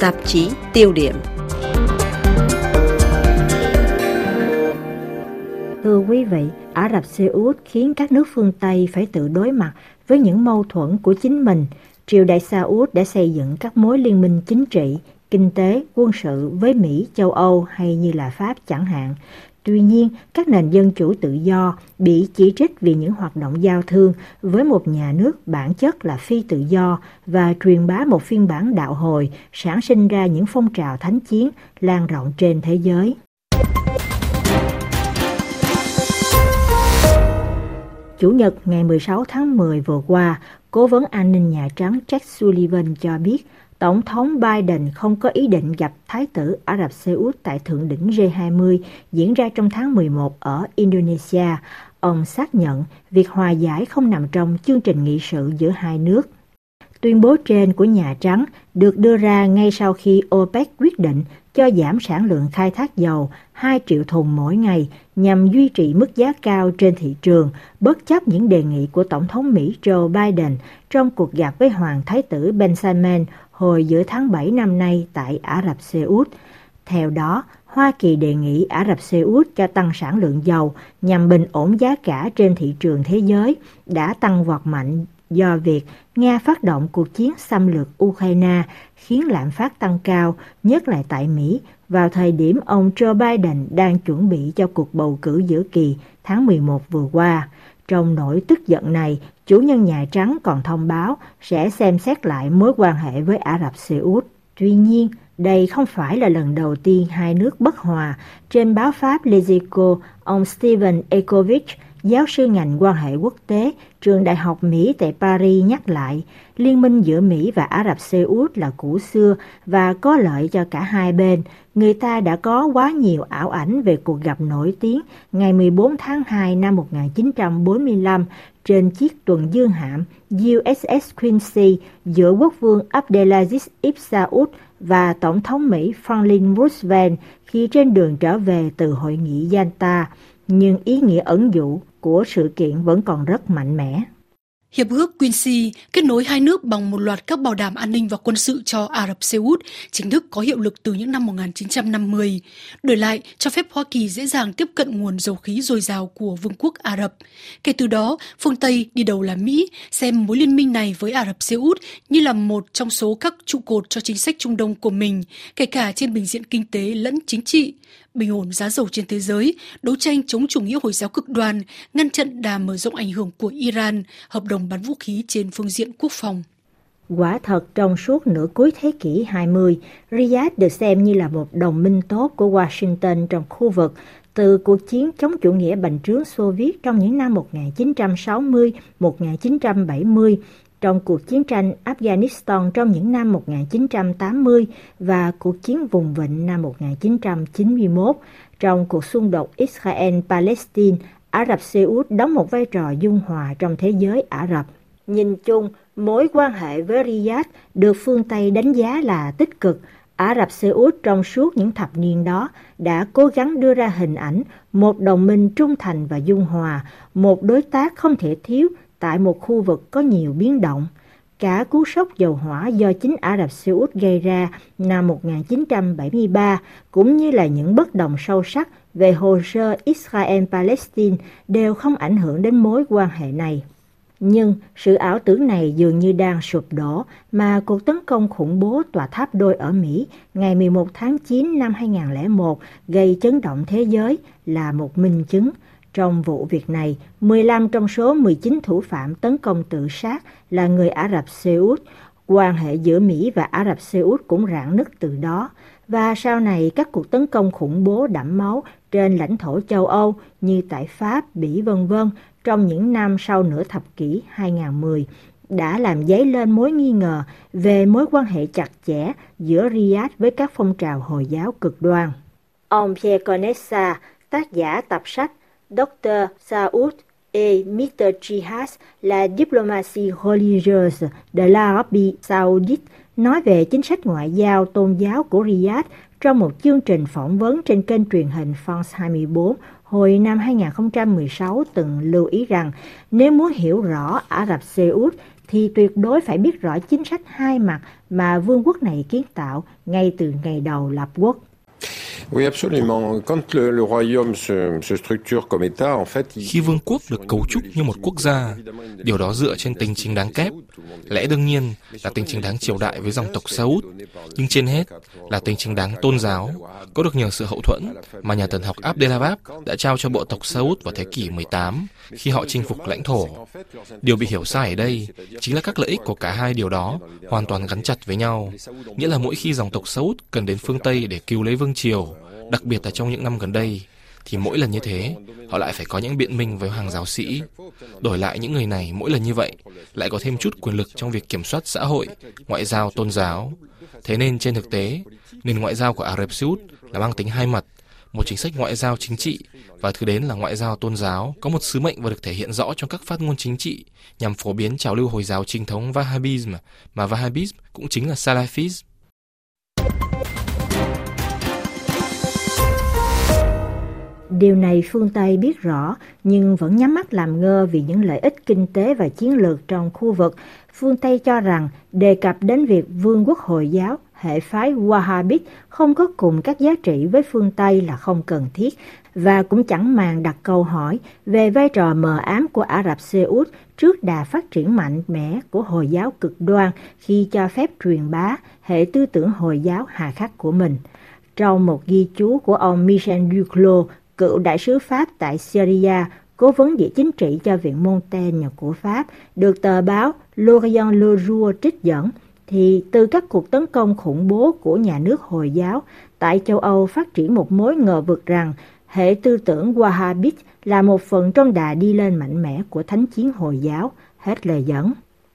Tạp chí tiêu điểm Thưa quý vị, Ả Rập Xê Út khiến các nước phương Tây phải tự đối mặt với những mâu thuẫn của chính mình. Triều đại Sa Út đã xây dựng các mối liên minh chính trị, kinh tế, quân sự với Mỹ, châu Âu hay như là Pháp chẳng hạn. Tuy nhiên, các nền dân chủ tự do bị chỉ trích vì những hoạt động giao thương với một nhà nước bản chất là phi tự do và truyền bá một phiên bản đạo hồi, sản sinh ra những phong trào thánh chiến lan rộng trên thế giới. Chủ nhật ngày 16 tháng 10 vừa qua, Cố vấn an ninh Nhà Trắng Jack Sullivan cho biết Tổng thống Biden không có ý định gặp Thái tử Ả Rập Xê Út tại Thượng đỉnh G20 diễn ra trong tháng 11 ở Indonesia. Ông xác nhận việc hòa giải không nằm trong chương trình nghị sự giữa hai nước. Tuyên bố trên của Nhà Trắng được đưa ra ngay sau khi OPEC quyết định cho giảm sản lượng khai thác dầu 2 triệu thùng mỗi ngày nhằm duy trì mức giá cao trên thị trường, bất chấp những đề nghị của Tổng thống Mỹ Joe Biden trong cuộc gặp với Hoàng Thái tử Ben Salman hồi giữa tháng 7 năm nay tại Ả Rập Xê Út. Theo đó, Hoa Kỳ đề nghị Ả Rập Xê Út cho tăng sản lượng dầu nhằm bình ổn giá cả trên thị trường thế giới đã tăng vọt mạnh do việc Nga phát động cuộc chiến xâm lược Ukraine khiến lạm phát tăng cao, nhất là tại Mỹ, vào thời điểm ông Joe Biden đang chuẩn bị cho cuộc bầu cử giữa kỳ tháng 11 vừa qua. Trong nỗi tức giận này, chủ nhân Nhà Trắng còn thông báo sẽ xem xét lại mối quan hệ với Ả Rập Xê Út. Tuy nhiên, đây không phải là lần đầu tiên hai nước bất hòa. Trên báo Pháp Lezico, ông Steven Ekovich giáo sư ngành quan hệ quốc tế, trường Đại học Mỹ tại Paris nhắc lại, liên minh giữa Mỹ và Ả Rập Xê Út là cũ xưa và có lợi cho cả hai bên. Người ta đã có quá nhiều ảo ảnh về cuộc gặp nổi tiếng ngày 14 tháng 2 năm 1945 trên chiếc tuần dương hạm USS Quincy giữa quốc vương Abdelaziz Ibn Saud và Tổng thống Mỹ Franklin Roosevelt khi trên đường trở về từ hội nghị Yalta nhưng ý nghĩa ẩn dụ của sự kiện vẫn còn rất mạnh mẽ. Hiệp ước Quincy kết nối hai nước bằng một loạt các bảo đảm an ninh và quân sự cho Ả Rập Xê Út chính thức có hiệu lực từ những năm 1950, đổi lại cho phép Hoa Kỳ dễ dàng tiếp cận nguồn dầu khí dồi dào của Vương quốc Ả Rập. Kể từ đó, phương Tây đi đầu là Mỹ xem mối liên minh này với Ả Rập Xê Út như là một trong số các trụ cột cho chính sách Trung Đông của mình, kể cả trên bình diện kinh tế lẫn chính trị bình ổn giá dầu trên thế giới, đấu tranh chống chủ nghĩa Hồi giáo cực đoan, ngăn chặn đà mở rộng ảnh hưởng của Iran, hợp đồng bán vũ khí trên phương diện quốc phòng. Quả thật trong suốt nửa cuối thế kỷ 20, Riyadh được xem như là một đồng minh tốt của Washington trong khu vực từ cuộc chiến chống chủ nghĩa bành trướng Xô Viết trong những năm 1960-1970 trong cuộc chiến tranh Afghanistan trong những năm 1980 và cuộc chiến vùng vịnh năm 1991, trong cuộc xung đột Israel-Palestine, Ả Rập Xê Út đóng một vai trò dung hòa trong thế giới Ả Rập. Nhìn chung, mối quan hệ với Riyadh được phương Tây đánh giá là tích cực. Ả Rập Xê Út trong suốt những thập niên đó đã cố gắng đưa ra hình ảnh một đồng minh trung thành và dung hòa, một đối tác không thể thiếu tại một khu vực có nhiều biến động. Cả cú sốc dầu hỏa do chính Ả Rập Xê Út gây ra năm 1973 cũng như là những bất đồng sâu sắc về hồ sơ Israel-Palestine đều không ảnh hưởng đến mối quan hệ này. Nhưng sự ảo tưởng này dường như đang sụp đổ mà cuộc tấn công khủng bố tòa tháp đôi ở Mỹ ngày 11 tháng 9 năm 2001 gây chấn động thế giới là một minh chứng – trong vụ việc này, 15 trong số 19 thủ phạm tấn công tự sát là người Ả Rập Xê Út. Quan hệ giữa Mỹ và Ả Rập Xê Út cũng rạn nứt từ đó. Và sau này các cuộc tấn công khủng bố đẫm máu trên lãnh thổ châu Âu như tại Pháp, Bỉ vân vân trong những năm sau nửa thập kỷ 2010 đã làm dấy lên mối nghi ngờ về mối quan hệ chặt chẽ giữa Riyadh với các phong trào Hồi giáo cực đoan. Ông Pierre Conessa, tác giả tập sách Dr. Saoud et Mr. Jihad, la diplomatie religieuse de l'Arabie Saoudite, nói về chính sách ngoại giao tôn giáo của Riyadh trong một chương trình phỏng vấn trên kênh truyền hình France 24 hồi năm 2016 từng lưu ý rằng nếu muốn hiểu rõ Ả Rập Xê Út thì tuyệt đối phải biết rõ chính sách hai mặt mà vương quốc này kiến tạo ngay từ ngày đầu lập quốc. Oui, absolument. Quand le, le royaume se, se structure comme État, en fait, Khi vương quốc được cấu trúc như một quốc gia, điều đó dựa trên tính chính đáng kép. Lẽ đương nhiên là tính chính đáng triều đại với dòng tộc Saud, nhưng trên hết là tính chính đáng tôn giáo, có được nhờ sự hậu thuẫn mà nhà thần học Abdelhabab đã trao cho bộ tộc Saud vào thế kỷ 18 khi họ chinh phục lãnh thổ. Điều bị hiểu sai ở đây chính là các lợi ích của cả hai điều đó hoàn toàn gắn chặt với nhau. Nghĩa là mỗi khi dòng tộc Saud cần đến phương Tây để cứu lấy vương triều, đặc biệt là trong những năm gần đây, thì mỗi lần như thế, họ lại phải có những biện minh với hàng giáo sĩ. Đổi lại những người này mỗi lần như vậy, lại có thêm chút quyền lực trong việc kiểm soát xã hội, ngoại giao, tôn giáo. Thế nên trên thực tế, nền ngoại giao của Ả Rập Xê Út là mang tính hai mặt, một chính sách ngoại giao chính trị và thứ đến là ngoại giao tôn giáo có một sứ mệnh và được thể hiện rõ trong các phát ngôn chính trị nhằm phổ biến trào lưu hồi giáo chính thống Wahhabism mà Wahhabism cũng chính là Salafism. Điều này phương Tây biết rõ nhưng vẫn nhắm mắt làm ngơ vì những lợi ích kinh tế và chiến lược trong khu vực. Phương Tây cho rằng đề cập đến việc vương quốc Hồi giáo hệ phái Wahhabit không có cùng các giá trị với phương Tây là không cần thiết và cũng chẳng màng đặt câu hỏi về vai trò mờ ám của Ả Rập Xê Út trước đà phát triển mạnh mẽ của Hồi giáo cực đoan khi cho phép truyền bá hệ tư tưởng Hồi giáo hà khắc của mình. Trong một ghi chú của ông Michel Duclos, cựu đại sứ Pháp tại Syria, cố vấn địa chính trị cho Viện Montaigne của Pháp, được tờ báo L'Orient Le Jour trích dẫn, thì từ các cuộc tấn công khủng bố của nhà nước Hồi giáo tại châu Âu phát triển một mối ngờ vực rằng hệ tư tưởng Wahhabit là một phần trong đà đi lên mạnh mẽ của thánh chiến Hồi giáo, hết lời dẫn.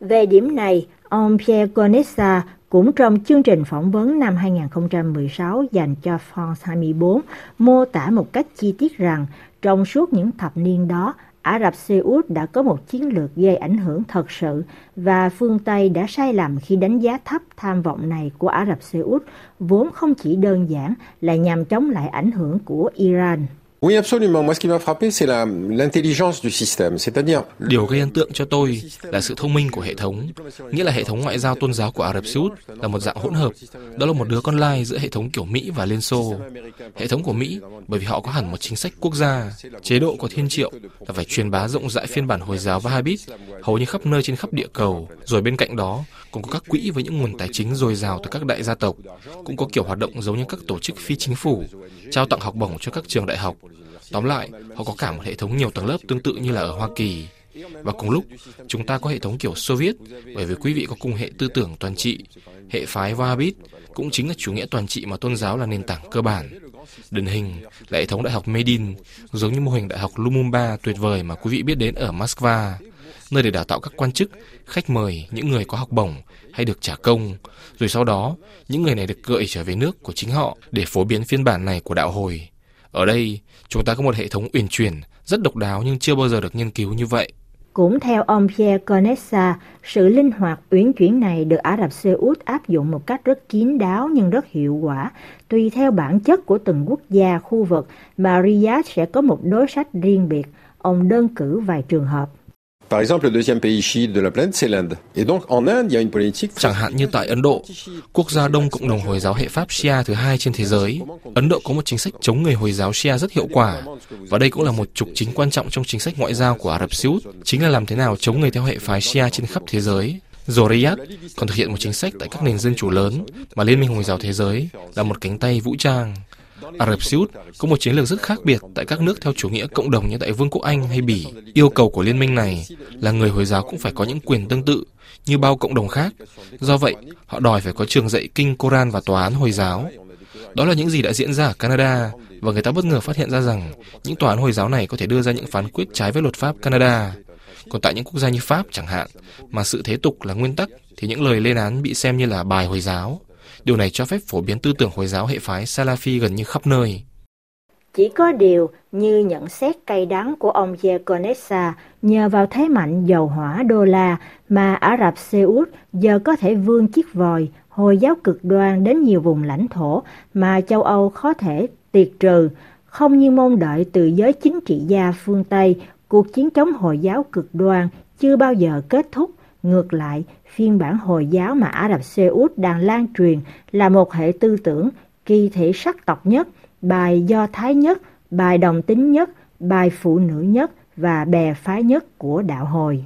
Về điểm này, ông Pierre Gonessa cũng trong chương trình phỏng vấn năm 2016 dành cho France 24 mô tả một cách chi tiết rằng trong suốt những thập niên đó, Ả Rập Xê Út đã có một chiến lược gây ảnh hưởng thật sự và phương Tây đã sai lầm khi đánh giá thấp tham vọng này của Ả Rập Xê Út, vốn không chỉ đơn giản là nhằm chống lại ảnh hưởng của Iran. Oui, absolument. Moi, ce qui m'a frappé, c'est la, l'intelligence du système. C'est-à-dire... Điều gây ấn tượng cho tôi là sự thông minh của hệ thống. Nghĩa là hệ thống ngoại giao tôn giáo của Ả Rập Xê Út là một dạng hỗn hợp. Đó là một đứa con lai giữa hệ thống kiểu Mỹ và Liên Xô. Hệ thống của Mỹ, bởi vì họ có hẳn một chính sách quốc gia, chế độ của thiên triệu là phải truyền bá rộng rãi phiên bản Hồi giáo Wahhabit hầu như khắp nơi trên khắp địa cầu. Rồi bên cạnh đó, cũng có các quỹ với những nguồn tài chính dồi dào từ các đại gia tộc, cũng có kiểu hoạt động giống như các tổ chức phi chính phủ, trao tặng học bổng cho các trường đại học. Tóm lại, họ có cả một hệ thống nhiều tầng lớp tương tự như là ở Hoa Kỳ. Và cùng lúc, chúng ta có hệ thống kiểu Xô Viết, bởi vì quý vị có cùng hệ tư tưởng toàn trị. Hệ phái Wahhabit cũng chính là chủ nghĩa toàn trị mà tôn giáo là nền tảng cơ bản. Điển hình là hệ thống đại học Medin, giống như mô hình đại học Lumumba tuyệt vời mà quý vị biết đến ở Moscow, nơi để đào tạo các quan chức, khách mời, những người có học bổng hay được trả công. Rồi sau đó, những người này được gợi trở về nước của chính họ để phổ biến phiên bản này của đạo hồi. Ở đây, chúng ta có một hệ thống uyển chuyển, rất độc đáo nhưng chưa bao giờ được nghiên cứu như vậy. Cũng theo ông Pierre Conessa, sự linh hoạt uyển chuyển này được Ả Rập Xê Út áp dụng một cách rất kín đáo nhưng rất hiệu quả. Tùy theo bản chất của từng quốc gia, khu vực mà Riyadh sẽ có một đối sách riêng biệt. Ông đơn cử vài trường hợp. Par exemple, le deuxième pays chiite de la planète, c'est l'Inde. Et donc, en Inde, il y a une politique... Chẳng hạn như tại Ấn Độ, quốc gia đông cộng đồng Hồi giáo hệ Pháp Shia thứ hai trên thế giới, Ấn Độ có một chính sách chống người Hồi giáo Shia rất hiệu quả. Và đây cũng là một trục chính quan trọng trong chính sách ngoại giao của Ả Rập Xê Út, chính là làm thế nào chống người theo hệ phái Shia trên khắp thế giới. Rồi Riyadh còn thực hiện một chính sách tại các nền dân chủ lớn mà Liên minh Hồi giáo Thế giới là một cánh tay vũ trang. Ả Rập Xê Út có một chiến lược rất khác biệt tại các nước theo chủ nghĩa cộng đồng như tại Vương quốc Anh hay Bỉ. Yêu cầu của liên minh này là người Hồi giáo cũng phải có những quyền tương tự như bao cộng đồng khác. Do vậy, họ đòi phải có trường dạy kinh Koran và tòa án Hồi giáo. Đó là những gì đã diễn ra ở Canada và người ta bất ngờ phát hiện ra rằng những tòa án Hồi giáo này có thể đưa ra những phán quyết trái với luật pháp Canada. Còn tại những quốc gia như Pháp chẳng hạn, mà sự thế tục là nguyên tắc thì những lời lên án bị xem như là bài Hồi giáo. Điều này cho phép phổ biến tư tưởng Hồi giáo hệ phái Salafi gần như khắp nơi. Chỉ có điều như nhận xét cay đắng của ông Yekonesa nhờ vào thế mạnh dầu hỏa đô la mà Ả Rập Xê Út giờ có thể vươn chiếc vòi Hồi giáo cực đoan đến nhiều vùng lãnh thổ mà châu Âu khó thể tiệt trừ, không như mong đợi từ giới chính trị gia phương Tây, cuộc chiến chống Hồi giáo cực đoan chưa bao giờ kết thúc Ngược lại, phiên bản Hồi giáo mà Ả Rập Xê Út đang lan truyền là một hệ tư tưởng kỳ thể sắc tộc nhất, bài do thái nhất, bài đồng tính nhất, bài phụ nữ nhất và bè phái nhất của đạo hồi.